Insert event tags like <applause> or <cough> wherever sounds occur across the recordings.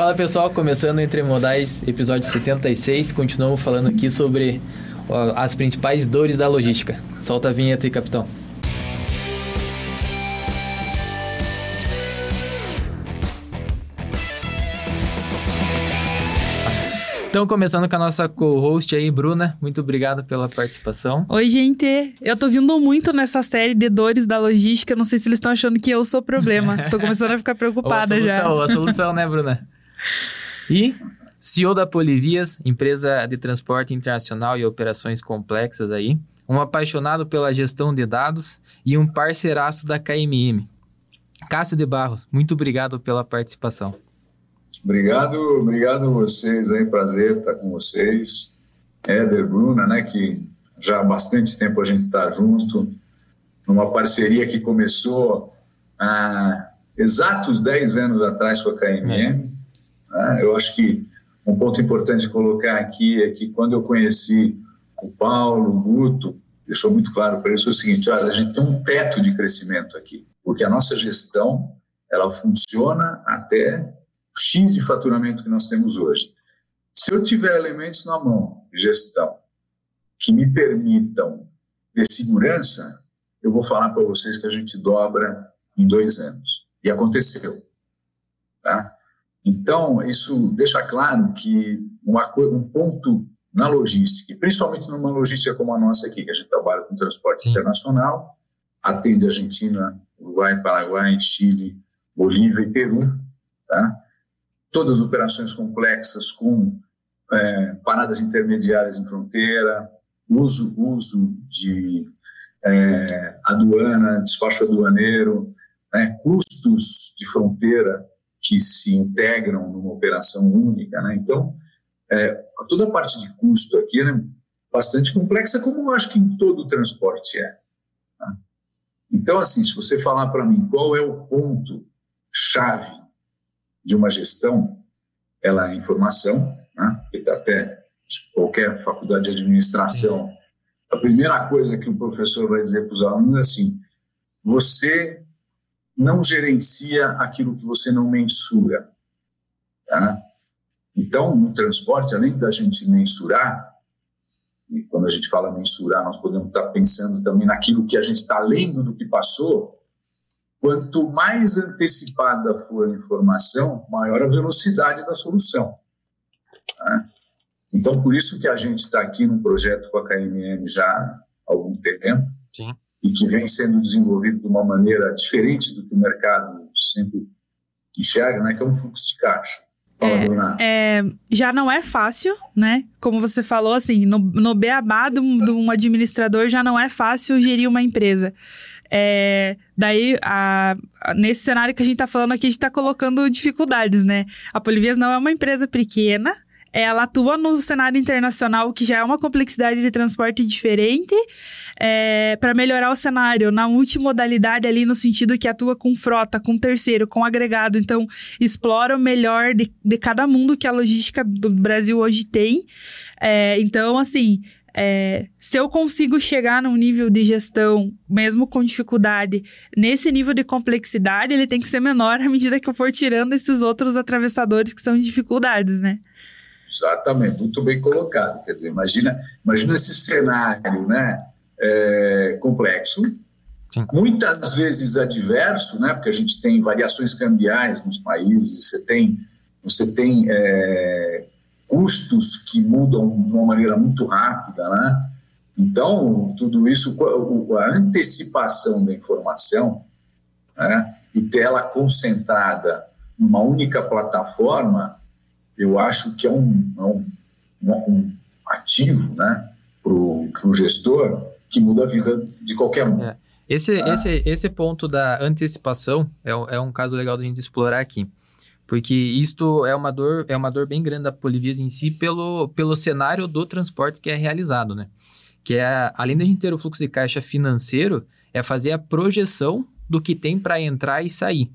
Fala pessoal, começando Entre Modais, episódio 76. Continuamos falando aqui sobre ó, as principais dores da logística. Solta a vinheta aí, capitão. Então, começando com a nossa co-host aí, Bruna, muito obrigado pela participação. Oi, gente. Eu tô vindo muito nessa série de dores da logística. Não sei se eles estão achando que eu sou o problema. tô começando a ficar preocupada <laughs> ou a solução, já. Ou a solução, né, Bruna? E CEO da Polivias, empresa de transporte internacional e operações complexas aí. Um apaixonado pela gestão de dados e um parceiraço da KMM. Cássio de Barros, muito obrigado pela participação. Obrigado, obrigado a vocês aí, prazer estar com vocês. Éder, Bruna, né, que já há bastante tempo a gente está junto, numa parceria que começou há exatos 10 anos atrás com a KMM. Né? Eu acho que um ponto importante colocar aqui é que quando eu conheci o Paulo, o Guto, deixou muito claro para eles o seguinte, olha, a gente tem um teto de crescimento aqui, porque a nossa gestão, ela funciona até X de faturamento que nós temos hoje. Se eu tiver elementos na mão gestão que me permitam ter segurança, eu vou falar para vocês que a gente dobra em dois anos. E aconteceu. Tá? Então, isso deixa claro que uma, um ponto na logística, principalmente numa logística como a nossa aqui, que a gente trabalha com transporte Sim. internacional, atende Argentina, Uruguai, Paraguai, Chile, Bolívia e Peru, tá? todas as operações complexas com é, paradas intermediárias em fronteira, uso, uso de é, aduana, despacho aduaneiro, né, custos de fronteira que se integram numa operação única. Né? Então, é, toda a parte de custo aqui é bastante complexa, como eu acho que em todo o transporte é. Tá? Então, assim, se você falar para mim qual é o ponto chave de uma gestão, ela é informação, né? Tá até qualquer faculdade de administração, a primeira coisa que o professor vai dizer para os alunos é assim: você não gerencia aquilo que você não mensura. Tá? Então, no transporte, além da gente mensurar, e quando a gente fala mensurar, nós podemos estar pensando também naquilo que a gente está lendo do que passou, Quanto mais antecipada for a informação, maior a velocidade da solução. Tá? Então, por isso que a gente está aqui no projeto com a KMM já há algum tempo Sim. E que vem sendo desenvolvido de uma maneira diferente do que o mercado sempre enxerga, né, que é um fluxo de caixa. É, é, já não é fácil, né? Como você falou, assim, no, no beabá de um, administrador já não é fácil gerir uma empresa. É, daí, a, a, nesse cenário que a gente está falando aqui, a gente está colocando dificuldades, né? A Polivias não é uma empresa pequena, ela atua no cenário internacional, que já é uma complexidade de transporte diferente, é, para melhorar o cenário na multimodalidade ali, no sentido que atua com frota, com terceiro, com agregado. Então, explora o melhor de, de cada mundo que a logística do Brasil hoje tem. É, então, assim, é, se eu consigo chegar num nível de gestão, mesmo com dificuldade, nesse nível de complexidade, ele tem que ser menor <laughs> à medida que eu for tirando esses outros atravessadores que são dificuldades, né? Exatamente, muito bem colocado. Quer dizer, imagina, imagina esse cenário, né? É, complexo, Sim. muitas vezes adverso, né? Porque a gente tem variações cambiais nos países, você tem, você tem é, custos que mudam de uma maneira muito rápida, né? Então, tudo isso, a antecipação da informação né, e ter ela concentrada numa única plataforma, eu acho que é um, é um, um ativo né, para o gestor que muda a vida de qualquer um. É. Esse, ah. esse, esse ponto da antecipação é, é um caso legal da gente explorar aqui. Porque isto é uma dor, é uma dor bem grande da Polivias em si pelo, pelo cenário do transporte que é realizado, né? Que é, além da gente ter o fluxo de caixa financeiro, é fazer a projeção do que tem para entrar e sair.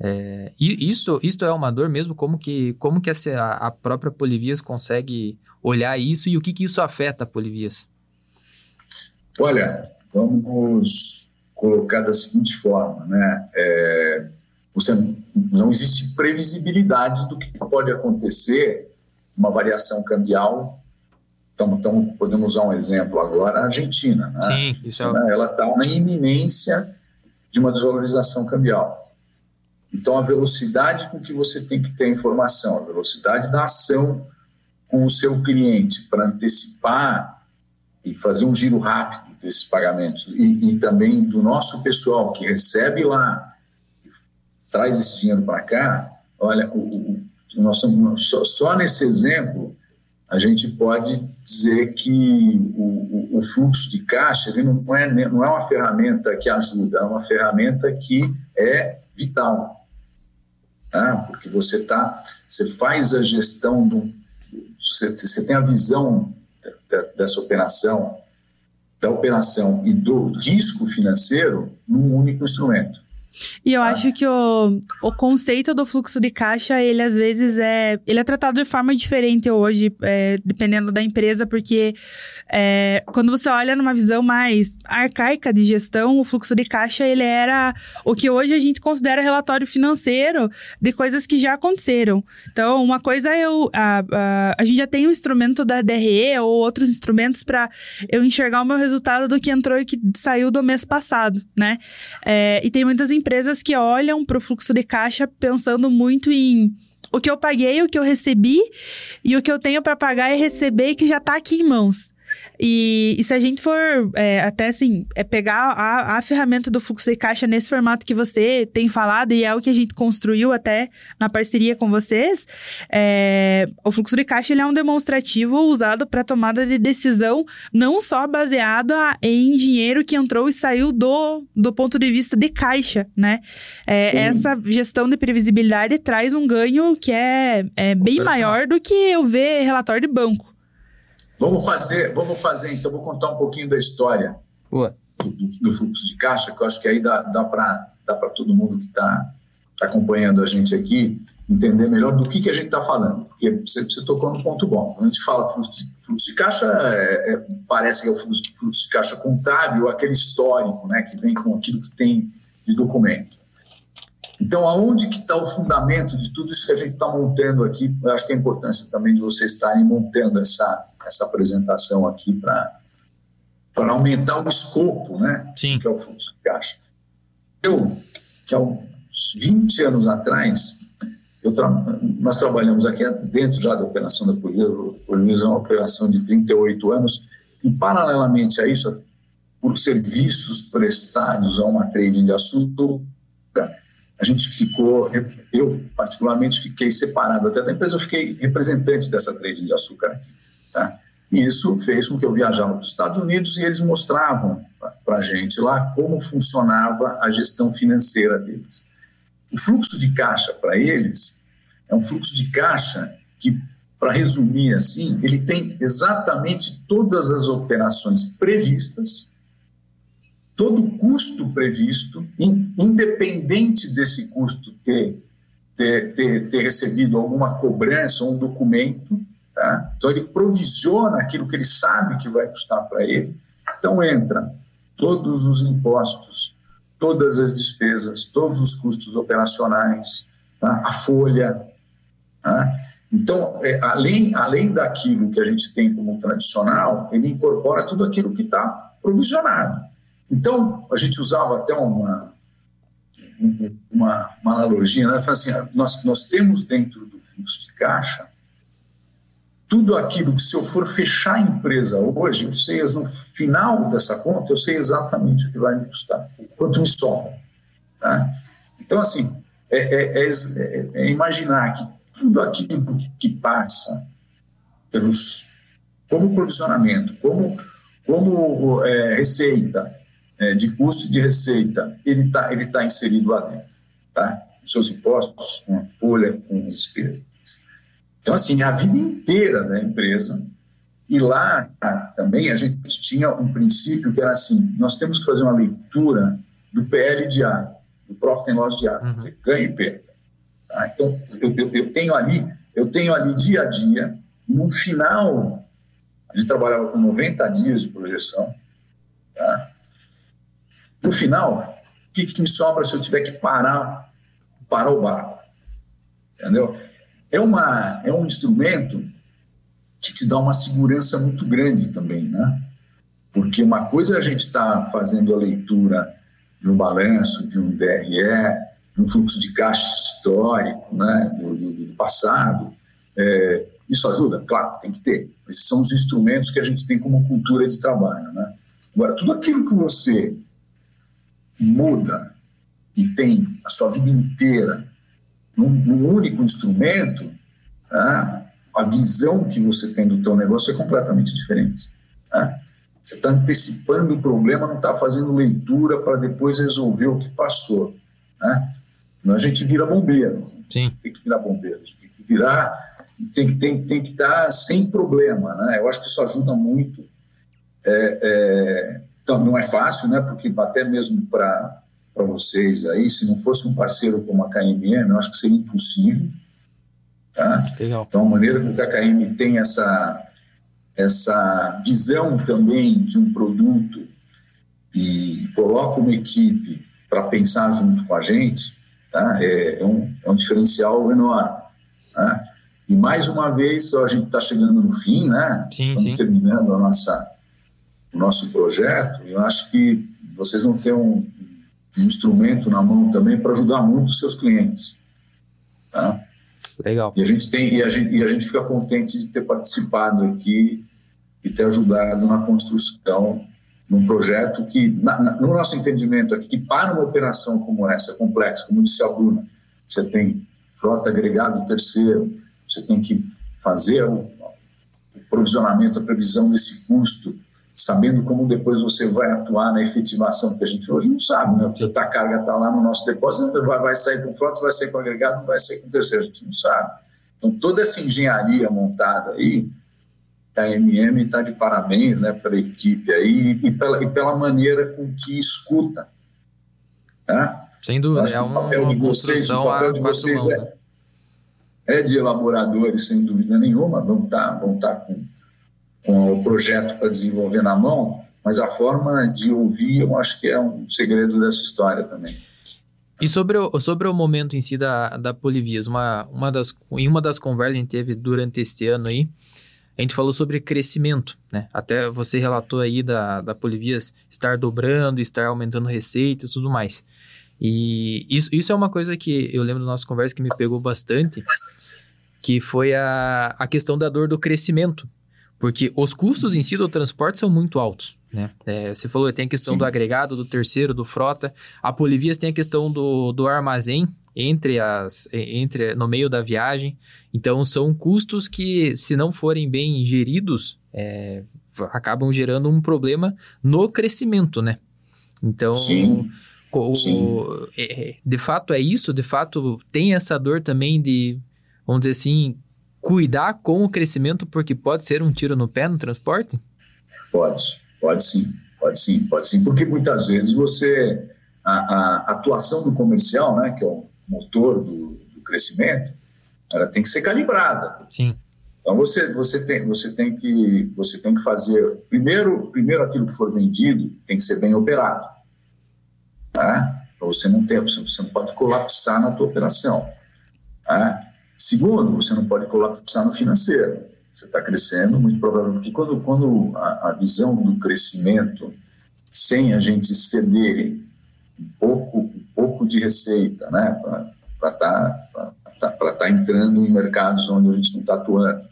É, e isto, isto é uma dor mesmo, como que, como que a, a própria Polivias consegue olhar isso e o que, que isso afeta a Polivias? Olha, vamos colocar da seguinte forma, né? É, você não existe previsibilidade do que pode acontecer, uma variação cambial. Então, então podemos usar um exemplo agora, a Argentina. Né? Sim, isso é... Ela está na iminência de uma desvalorização cambial. Então, a velocidade com que você tem que ter a informação, a velocidade da ação com o seu cliente para antecipar e fazer um giro rápido desses pagamentos e, e também do nosso pessoal que recebe lá, traz esse dinheiro para cá, olha, o, o, nós somos, só, só, nesse exemplo a gente pode dizer que o, o, fluxo de caixa ele não, é, não é uma ferramenta que ajuda, é uma ferramenta que é vital. Tá? Porque você tá, você faz a gestão do, você, você tem a visão dessa operação, da operação e do risco financeiro num único instrumento. E eu acho que o, o conceito do fluxo de caixa, ele às vezes é. Ele é tratado de forma diferente hoje, é, dependendo da empresa, porque é, quando você olha numa visão mais arcaica de gestão, o fluxo de caixa, ele era o que hoje a gente considera relatório financeiro de coisas que já aconteceram. Então, uma coisa é eu. A, a, a gente já tem o um instrumento da DRE ou outros instrumentos para eu enxergar o meu resultado do que entrou e que saiu do mês passado, né? É, e tem muitas empresas empresas que olham para o fluxo de caixa pensando muito em o que eu paguei, o que eu recebi e o que eu tenho para pagar e receber que já está aqui em mãos. E, e, se a gente for é, até assim, é pegar a, a ferramenta do fluxo de caixa nesse formato que você tem falado, e é o que a gente construiu até na parceria com vocês, é, o fluxo de caixa ele é um demonstrativo usado para tomada de decisão, não só baseado em dinheiro que entrou e saiu do, do ponto de vista de caixa, né? É, essa gestão de previsibilidade traz um ganho que é, é bem maior do que eu ver relatório de banco. Vamos fazer, vamos fazer, então, vou contar um pouquinho da história do, do, fluxo de caixa, que eu acho que aí dá, dá para dá todo mundo que está tá acompanhando a gente aqui entender melhor do que, que a gente está falando. Porque você, você tocou no ponto bom. Quando a gente fala fluxo de, fluxo de caixa, é, é, parece que é o fluxo, fluxo de caixa contábil, aquele histórico, né, que vem com aquilo que tem de documento. Então, aonde que está o fundamento de tudo isso que a gente está montando aqui? Eu acho que é a importância também de vocês estarem montando essa, essa apresentação aqui para aumentar o escopo, né? Sim. Que é o fluxo de caixa. Eu, que há uns 20 anos atrás, tra nós trabalhamos aqui dentro já da operação da Polícia, é uma operação de 38 anos, e paralelamente a isso, por serviços prestados a uma trading de açúcar, a gente ficou, eu particularmente fiquei separado até da empresa, eu fiquei representante dessa trading de açúcar aqui. Tá? E isso fez com que eu viajasse para os Estados Unidos e eles mostravam para a gente lá como funcionava a gestão financeira deles. O fluxo de caixa para eles é um fluxo de caixa que, para resumir assim, ele tem exatamente todas as operações previstas, todo o custo previsto, independente desse custo ter, ter, ter, ter recebido alguma cobrança ou um documento, Tá? Então, ele provisiona aquilo que ele sabe que vai custar para ele. Então, entra todos os impostos, todas as despesas, todos os custos operacionais, tá? a folha. Tá? Então, é, além, além daquilo que a gente tem como tradicional, ele incorpora tudo aquilo que está provisionado. Então, a gente usava até uma, uma, uma analogia, né? assim, nós, nós temos dentro do fluxo de caixa tudo aquilo que se eu for fechar a empresa hoje, eu sei no final dessa conta, eu sei exatamente o que vai me custar, quanto me sobra. Tá? Então, assim, é, é, é, é, imaginar que tudo aquilo que passa pelos, como provisionamento, como, como receita, de custo e de receita, ele está ele tá inserido lá dentro. Tá? Os seus impostos, com a folha, com as despesas. Então, assim, a vida inteira da empresa. E lá também a gente tinha um princípio que era assim: nós temos que fazer uma leitura do PL diário, do Profit and Loss diário, uhum. ganho e perda. Tá? Então, eu, eu, eu, tenho ali, eu tenho ali dia a dia, no final, a gente trabalhava com 90 dias de projeção. Tá? No final, o que, que me sobra se eu tiver que parar para o barco. Entendeu? É, uma, é um instrumento que te dá uma segurança muito grande também, né? Porque uma coisa é a gente está fazendo a leitura de um balanço, de um DRE, de um fluxo de caixa histórico, né, do, do, do passado. É, isso ajuda? Claro, tem que ter. Esses são os instrumentos que a gente tem como cultura de trabalho, né? Agora, tudo aquilo que você muda e tem a sua vida inteira num, num único instrumento, né, a visão que você tem do teu negócio é completamente diferente. Né? Você está antecipando o problema, não está fazendo leitura para depois resolver o que passou. Né? Não a gente vira bombeiro. Sim. Tem que virar bombeiro. Tem que virar, tem, tem, tem que estar tá sem problema. Né? Eu acho que isso ajuda muito. É, é, então, não é fácil, né? porque até mesmo para vocês aí, se não fosse um parceiro como a KMM, eu acho que seria impossível. Tá? Legal. Então, a maneira que o KKM tem essa essa visão também de um produto e coloca uma equipe para pensar junto com a gente, tá? é, é, um, é um diferencial enorme. Tá? E mais uma vez, a gente está chegando no fim, né? Sim, Estamos sim. terminando a nossa, o nosso projeto. Eu acho que vocês vão ter um, um instrumento na mão também para ajudar muito os seus clientes. Tá? Legal. E a gente tem e a gente, e a gente fica contente de ter participado aqui e ter ajudado na construção de um projeto que, na, na, no nosso entendimento aqui, que para uma operação como essa, complexa, como disse a Bruna, você tem frota agregado terceiro, você tem que fazer o, o provisionamento, a previsão desse custo, sabendo como depois você vai atuar na efetivação, porque a gente hoje não sabe, né? Porque a carga está lá no nosso depósito, vai, vai sair com frota, vai sair com agregado, não vai sair com terceiro, a gente não sabe. Então, toda essa engenharia montada aí, a MM está de parabéns né, para a equipe aí e pela, e pela maneira com que escuta. Né? Sem dúvida, é um, papel uma de vocês, o papel de vocês mãos, é, né? é, de elaboradores, sem dúvida nenhuma, vão estar, tá, vão tá com, com o projeto para desenvolver na mão, mas a forma de ouvir eu acho que é um segredo dessa história também. E sobre o, sobre o momento em si da, da Polivias, uma, uma das, em uma das conversas que a gente teve durante este ano aí, a gente falou sobre crescimento, né? Até você relatou aí da, da Polivias estar dobrando, estar aumentando receita e tudo mais. E isso, isso é uma coisa que eu lembro da nossa conversa que me pegou bastante, que foi a, a questão da dor do crescimento. Porque os custos em si do transporte são muito altos, né? É, você falou, tem a questão Sim. do agregado, do terceiro, do frota. A Polivias tem a questão do, do armazém, entre as entre no meio da viagem. Então são custos que, se não forem bem geridos, é, acabam gerando um problema no crescimento, né? Então, Sim. O, Sim. É, de fato é isso. De fato tem essa dor também de, vamos dizer assim, cuidar com o crescimento, porque pode ser um tiro no pé no transporte. Pode, pode sim, pode sim, pode sim, porque muitas vezes você a, a atuação do comercial, né, que é o motor do, do crescimento, ela tem que ser calibrada. Sim. Então você você tem você tem que você tem que fazer primeiro primeiro aquilo que for vendido tem que ser bem operado, tá? Para você não ter você, você não pode colapsar na tua operação. Tá? Segundo, você não pode colapsar no financeiro. Você está crescendo, muito provavelmente quando quando a, a visão do crescimento sem a gente ceder um pouco, um pouco de receita, né, para estar tá, tá, tá entrando em mercados onde a gente não está atuando,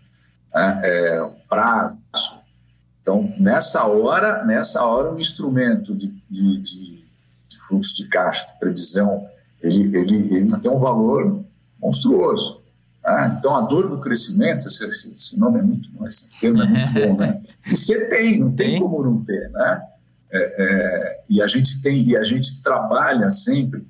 né, é, prazo. Então, nessa hora, nessa hora, o instrumento de, de, de, de fluxo de caixa, de previsão, ele, ele, ele tem um valor monstruoso. Né? Então, a dor do crescimento, esse, esse nome é muito, esse termo é muito <laughs> bom, né? E você tem, não tem, tem como não ter, né? É, é, e a gente tem e a gente trabalha sempre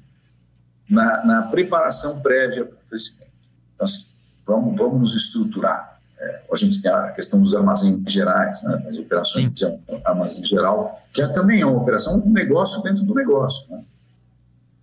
na, na preparação prévia para o crescimento. Então, assim, vamos, vamos nos estruturar. É, a gente tem a questão dos armazéns gerais, né, as operações Sim. de armazém geral, que é, também é uma operação, um negócio dentro do negócio. Né?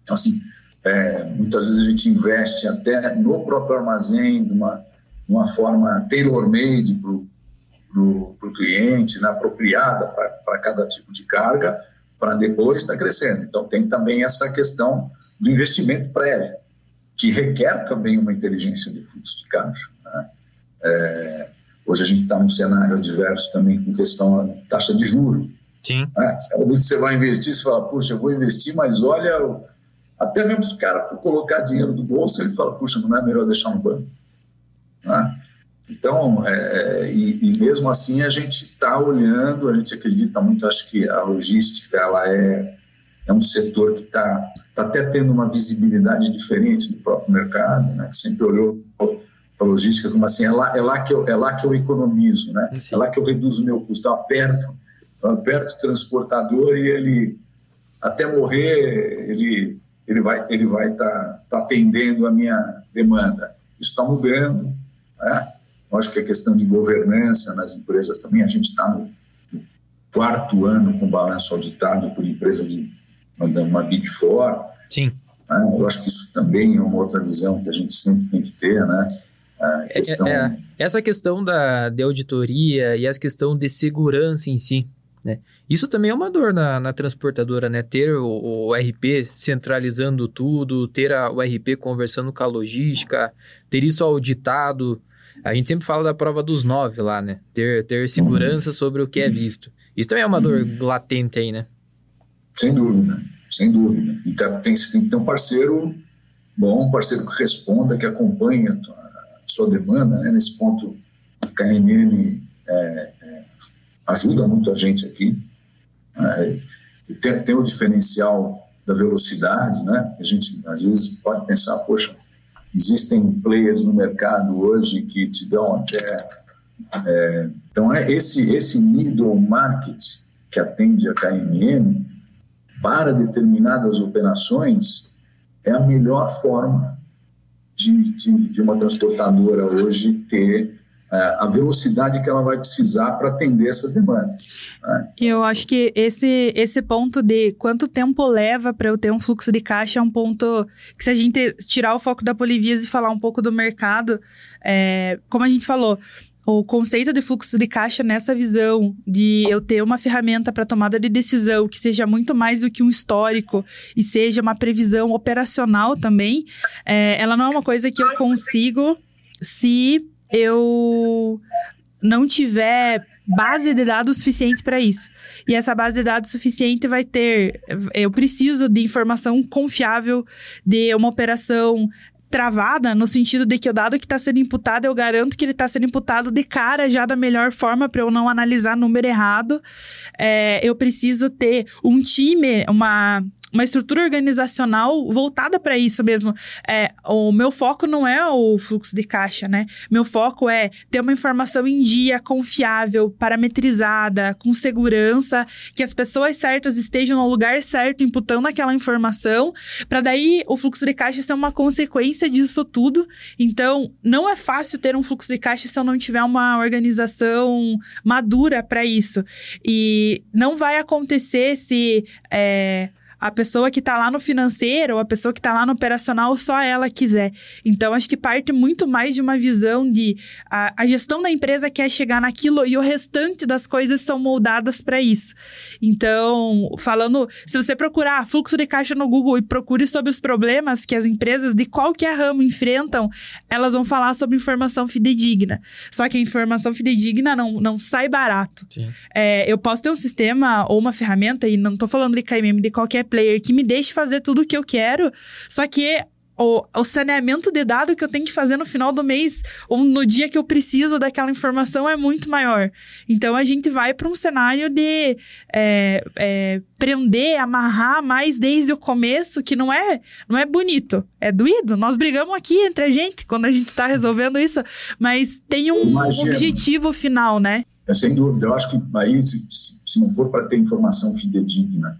Então, assim, é, muitas vezes a gente investe até no próprio armazém de uma, de uma forma tailor-made para o cliente, né, apropriada para cada tipo de carga, para depois estar tá crescendo. Então, tem também essa questão do investimento prévio. que requer também uma inteligência de fluxo de caixa. Né? É, hoje a gente está num cenário adverso também com questão da taxa de juros. Sim. É, você vai investir, você fala, puxa, eu vou investir, mas olha, até mesmo se o cara for colocar dinheiro do bolso, ele fala, puxa, não é melhor deixar no banco. Né? Então, é, e, e, mesmo assim a gente está olhando, a gente acredita muito, acho que a logística ela é, é um setor que está tá até tendo uma visibilidade diferente do próprio mercado, né, que sempre olhou para a logística como assim, é lá, é, lá que eu, é lá que eu economizo, né? é lá que eu reduzo o meu custo, eu aperto, eu aperto o transportador e ele, até morrer, ele ele vai ele vai estar tá, tá atendendo a minha demanda. Isso está mudando, né? Acho que a questão de governança nas empresas também, a gente está no, quarto ano com balanço auditado por empresa de uma, uma Big Four. Sim. Né? Eu acho que isso também é uma outra visão que a gente sempre tem que ter, né? É, questão... é, é, essa questão da, de auditoria e essa questão de segurança em si, né? Isso também é uma dor na, na transportadora, né? Ter o, o, RP centralizando tudo, ter a, o RP conversando com a logística, ter isso auditado, a gente sempre fala da prova dos nove lá, né? Ter, ter segurança sobre o que é visto. Isso também é uma dor latente aí, né? Sem dúvida, sem dúvida. E tá, tem, tem que ter um parceiro bom, um parceiro que responda, que acompanhe a, tua, a sua demanda. Né? Nesse ponto, a KNN é, é, ajuda muito a gente aqui. É, tem, tem o diferencial da velocidade, né? A gente às vezes pode pensar, poxa, Existem players no mercado hoje que te dão até. É, então, é esse, esse middle market que atende a KMM, para determinadas operações, é a melhor forma de, de, de uma transportadora hoje ter a velocidade que ela vai precisar para atender essas demandas. Né? Eu acho que esse, esse ponto de quanto tempo leva para eu ter um fluxo de caixa é um ponto que se a gente tirar o foco da Polivias e falar um pouco do mercado, é, como a gente falou, o conceito de fluxo de caixa nessa visão de eu ter uma ferramenta para tomada de decisão que seja muito mais do que um histórico e seja uma previsão operacional também, é, ela não é uma coisa que eu consigo se eu não tiver base de dados suficiente para isso. E essa base de dados suficiente vai ter. Eu preciso de informação confiável de uma operação travada no sentido de que o dado que está sendo imputado, eu garanto que ele está sendo imputado de cara já da melhor forma para eu não analisar número errado. É, eu preciso ter um time, uma uma estrutura organizacional voltada para isso mesmo. É, o meu foco não é o fluxo de caixa, né? Meu foco é ter uma informação em dia, confiável, parametrizada, com segurança, que as pessoas certas estejam no lugar certo, imputando aquela informação, para daí o fluxo de caixa ser uma consequência disso tudo. Então, não é fácil ter um fluxo de caixa se eu não tiver uma organização madura para isso. E não vai acontecer se. É, a pessoa que está lá no financeiro, ou a pessoa que está lá no operacional, só ela quiser. Então, acho que parte muito mais de uma visão de a, a gestão da empresa quer chegar naquilo e o restante das coisas são moldadas para isso. Então, falando, se você procurar fluxo de caixa no Google e procure sobre os problemas que as empresas de qualquer ramo enfrentam, elas vão falar sobre informação fidedigna. Só que a informação fidedigna não, não sai barato. É, eu posso ter um sistema ou uma ferramenta, e não estou falando de KMM, de qualquer player que me deixe fazer tudo o que eu quero, só que o, o, saneamento de dados que eu tenho que fazer no final do mês ou no dia que eu preciso daquela informação é muito maior. Então a gente vai para um cenário de é, é, prender, amarrar mais desde o começo, que não é, não é bonito, é doído. Nós brigamos aqui entre a gente quando a gente está resolvendo isso, mas tem um objetivo final, né? É, sem dúvida. Eu acho que aí, se, se não for para ter informação fidedigna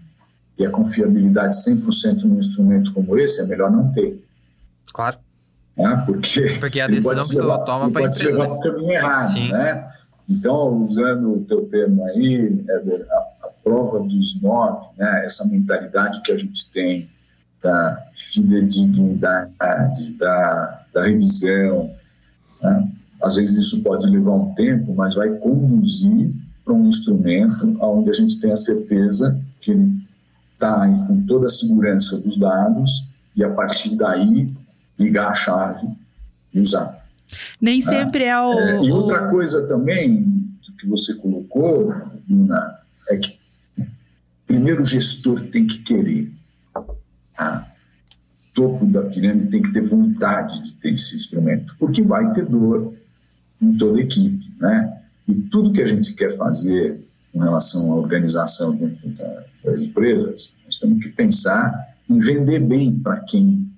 e a confiabilidade 100% num instrumento como esse é melhor não ter. Claro. Né? Porque, <laughs> Porque a decisão que você toma para a empresa. Pode levar para o caminho errado, Sim. né? Então, usando o teu termo aí, Éder, a, a, prova dos nove, né? essa mentalidade que a gente tem da fidedignidade, da, da revisão, né? às vezes isso pode levar um tempo, mas vai conduzir para um instrumento onde a gente tem a certeza que ele está com toda a segurança dos dados e a partir daí ligar a chave e usar. Nem ah, sempre é o. É, e outra coisa também que você colocou, Luna, é que primeiro o gestor tem que querer. Tá? Topo da pirâmide tem que ter vontade de ter esse instrumento, porque vai ter dor em toda a equipe, né? E tudo que a gente quer fazer com relação à organização dentro das empresas, nós temos que pensar em vender bem para quem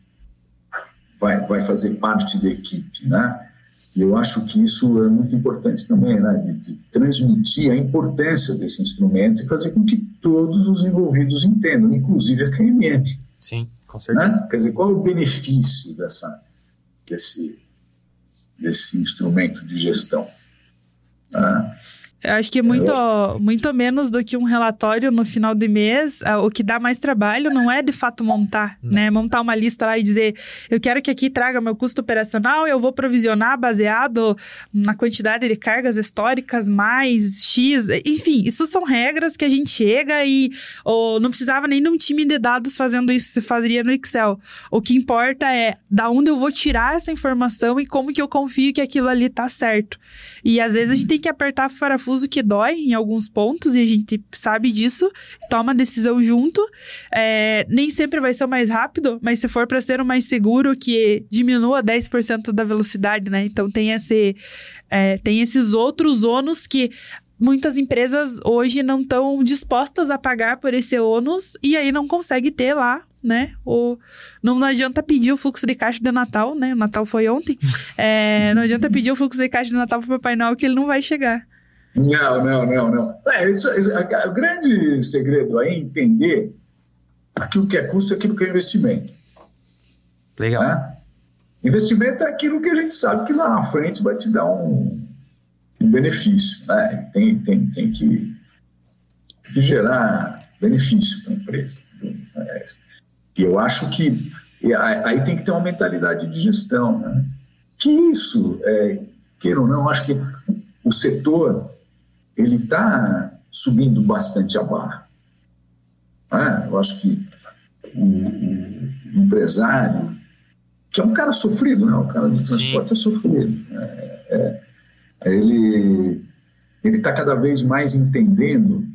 vai, vai fazer parte da equipe, né? E eu acho que isso é muito importante também, né? De, de, transmitir a importância desse instrumento e fazer com que todos os envolvidos entendam, inclusive a KMM. Sim, com certeza. Né? Quer dizer, qual é o benefício dessa, desse, desse instrumento de gestão? Ah, eu acho que muito, muito menos do que um relatório no final do mês, ah, o que dá mais trabalho não é de fato montar, não. né? Montar uma lista lá e dizer, eu quero que aqui traga meu custo operacional, eu vou provisionar baseado na quantidade de cargas históricas mais X. Enfim, isso são regras que a gente chega e ou, não precisava nem de um time de dados fazendo isso, se fazia no Excel. O que importa é da onde eu vou tirar essa informação e como que eu confio que aquilo ali tá certo. E às vezes a gente tem que apertar parafuso parafuso que dói em alguns pontos e a gente sabe disso, toma a decisão junto. É, nem sempre vai ser o mais rápido, mas se for para ser o mais seguro, que diminua 10% da velocidade, né? Então tem esse. É, tem esses outros ônus que muitas empresas hoje não estão dispostas a pagar por esse ônus e aí não consegue ter lá né? Ou não, não adianta pedir o fluxo de caixa de Natal, né? O Natal foi ontem. É, não adianta pedir o fluxo de caixa de Natal para o Papai Noel que ele não vai chegar. Não, não, não, não. É, isso, isso, o grande segredo aí é entender aquilo que é custo e aquilo que é investimento. Legal. Né? Investimento é aquilo que a gente sabe que lá na frente vai te dar um, um benefício. Né? Tem, tem, tem que, que gerar benefício para a empresa. E eu acho que aí tem que ter uma mentalidade de gestão. Né? Que isso, é, queira ou não, acho que o setor ele está subindo bastante a barra. É? Eu acho que o, o, empresário, que é um cara sofrido, né? o cara do transporte é sofrido. É, é, ele está cada vez mais entendendo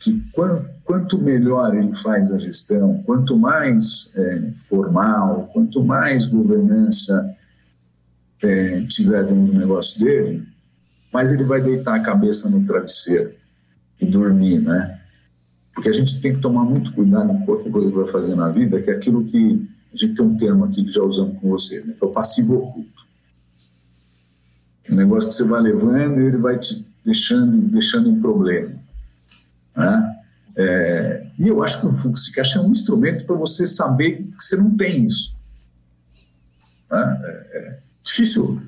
que quanto, quanto, melhor ele faz a gestão, quanto mais é, formal, quanto mais governança é, tiver dentro do negócio dele, mas ele vai deitar a cabeça no travesseiro e dormir, né? Porque a gente tem que tomar muito cuidado com qualquer coisa que vai fazer na vida, que é aquilo que a gente tem um termo aqui que já usamos com você, né? que é o passivo oculto. Um negócio que você vai levando e ele vai te deixando, deixando em problema. Né? É, e eu acho que o fluxo de caixa é um instrumento para você saber que você não tem isso. Né? É, é difícil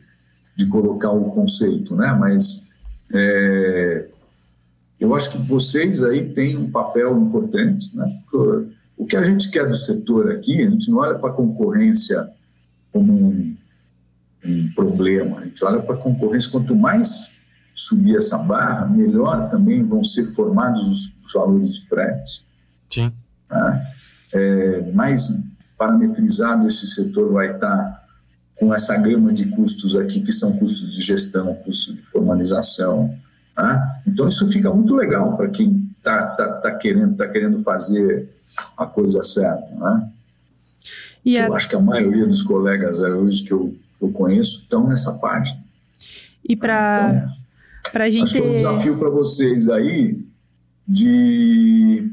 de colocar o conceito, né? Mas é, eu acho que vocês aí têm um papel importante, né? O que a gente quer do setor aqui, a gente não olha para a concorrência como um, um problema, a gente olha para a concorrência, quanto mais subir essa barra, melhor também vão ser formados os, os valores de frete. Sim. Tá? É, mais parametrizado esse setor vai estar com essa gama de custos aqui, que são custos de gestão, custos de formalização. Tá? Então, isso fica muito legal para quem está tá, tá querendo, tá querendo fazer a coisa certa. Né? Eu acho que a maioria dos colegas hoje que eu, eu conheço estão nessa página. E para então, a gente. Acho que é um desafio para vocês aí de,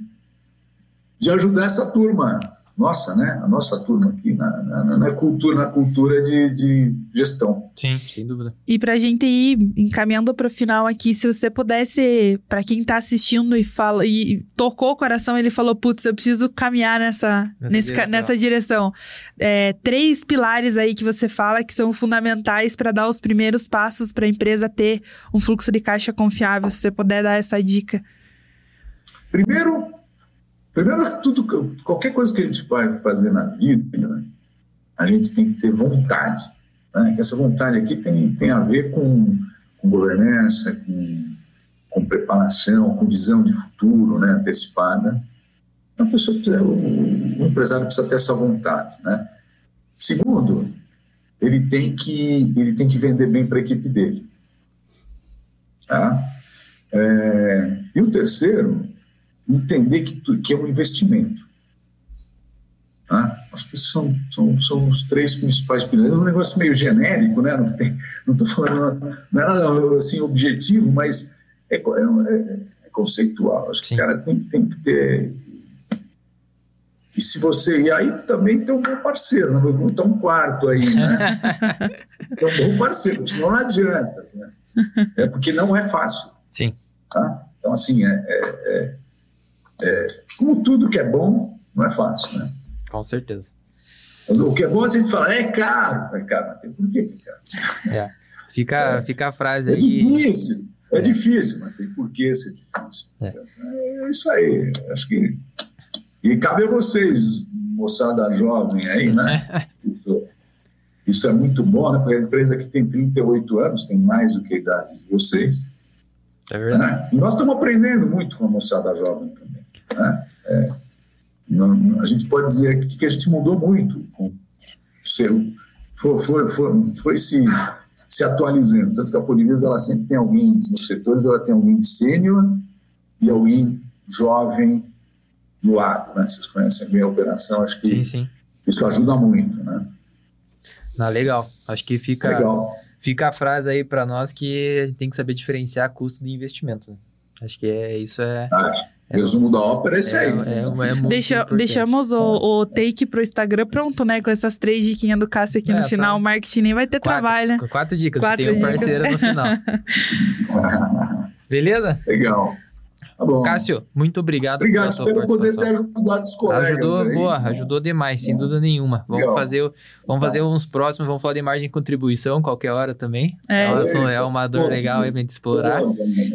de ajudar essa turma nossa, né? A nossa turma aqui na, na, na cultura, na cultura de, de, gestão. Sim, sem dúvida. E para a gente ir encaminhando para o final aqui, se você pudesse, para quem está assistindo e fala e tocou o coração, ele falou, putz, eu preciso caminhar nessa, nessa nesse, direção. Nessa direção. É, três pilares aí que você fala que são fundamentais para dar os primeiros passos para a empresa ter um fluxo de caixa confiável. Se você puder dar essa dica. Primeiro, Primeiro, tudo, qualquer coisa que a gente vai fazer na vida, né, a gente tem que ter vontade. Né? Essa vontade aqui tem, tem a ver com, com governança, com, com preparação, com visão de futuro né, antecipada. Então, pessoa o, o, empresário precisa ter essa vontade. Né? Segundo, ele tem que, ele tem que vender bem para a equipe dele. Tá? É, e o terceiro, entender que, que é um investimento. Tá? Acho que são, são, são os três principais pilares. É um negócio meio genérico, né? não estou falando, não é nada assim, objetivo, mas é, é, é, é conceitual. Acho Sim. que o cara tem, tem que ter. E se você. E aí também tem um bom parceiro, não vou botar um quarto aí, né? <laughs> tem um bom parceiro, senão não adianta. Né? É porque não é fácil. Sim. Tá? Então, assim, é, é, é, é, como tudo que é bom, não é fácil, né? Com certeza. O que é bom a gente falar, é caro. É caro, mas tem por que é caro? É. Fica, é. fica a frase é aí. Difícil, é, é difícil, mas tem por que ser difícil. É. é isso aí. Acho que. E cabe a vocês, moçada jovem aí, né? <laughs> Isso, isso é muito bom, né? Porque a empresa que tem 38 anos tem mais do que a idade de vocês. É verdade. Né? E nós estamos aprendendo muito com a moçada jovem também. Né? É, não, a gente pode dizer que, que a gente mudou muito com o seu. Foi, foi, foi, foi se, se atualizando. Tanto que a Polivias, ela sempre tem alguém nos setores, ela tem alguém sênior e alguém jovem no ar. Né? Vocês conhecem bem a operação, acho que sim, sim. isso ajuda muito. Né? Ah, legal. Acho que fica, legal. fica a frase aí para nós que a gente tem que saber diferenciar custo de investimento. Né? Acho que é isso é. Acho. É, Resumo da ópera é esse aí. É, é Deixa, deixamos o, o take pro Instagram pronto, né? Com essas três diquinhas do Cássio aqui no tá. final. Tá. O marketing nem vai ter quatro, trabalho, né? Quatro dicas. Quatro tem dicas. um parceiro no final. <laughs> Beleza? Legal. Tá bom. Cássio, muito obrigado. Obrigado, espero poder ter ajudado os colegas. Ajudou, aí. boa, ajudou demais, sem dúvida nenhuma. Vamos fazer, vamos fazer uns próximos, vamos falar de margem de contribuição qualquer hora também. É, é, é uma dor legal aí pra gente explorar.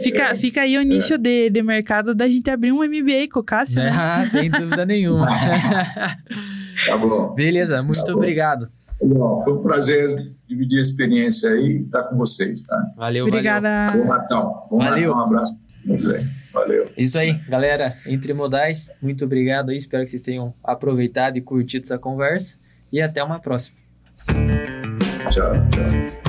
Fica, fica aí o nicho é. de, de mercado da gente abrir um MBA com o Cássio, né? Ah, sem dúvida nenhuma. <laughs> tá bom. Beleza, muito tá obrigado. Bom, foi um prazer dividir a experiência aí e estar com vocês, tá? Valeu, Obrigada. valeu. Bom Natal. Bom valeu. Natal, um abraço. Valeu. Isso aí, galera. Entre modais, muito obrigado aí. Espero que vocês tenham aproveitado e curtido essa conversa. E até uma próxima. Tchau, tchau.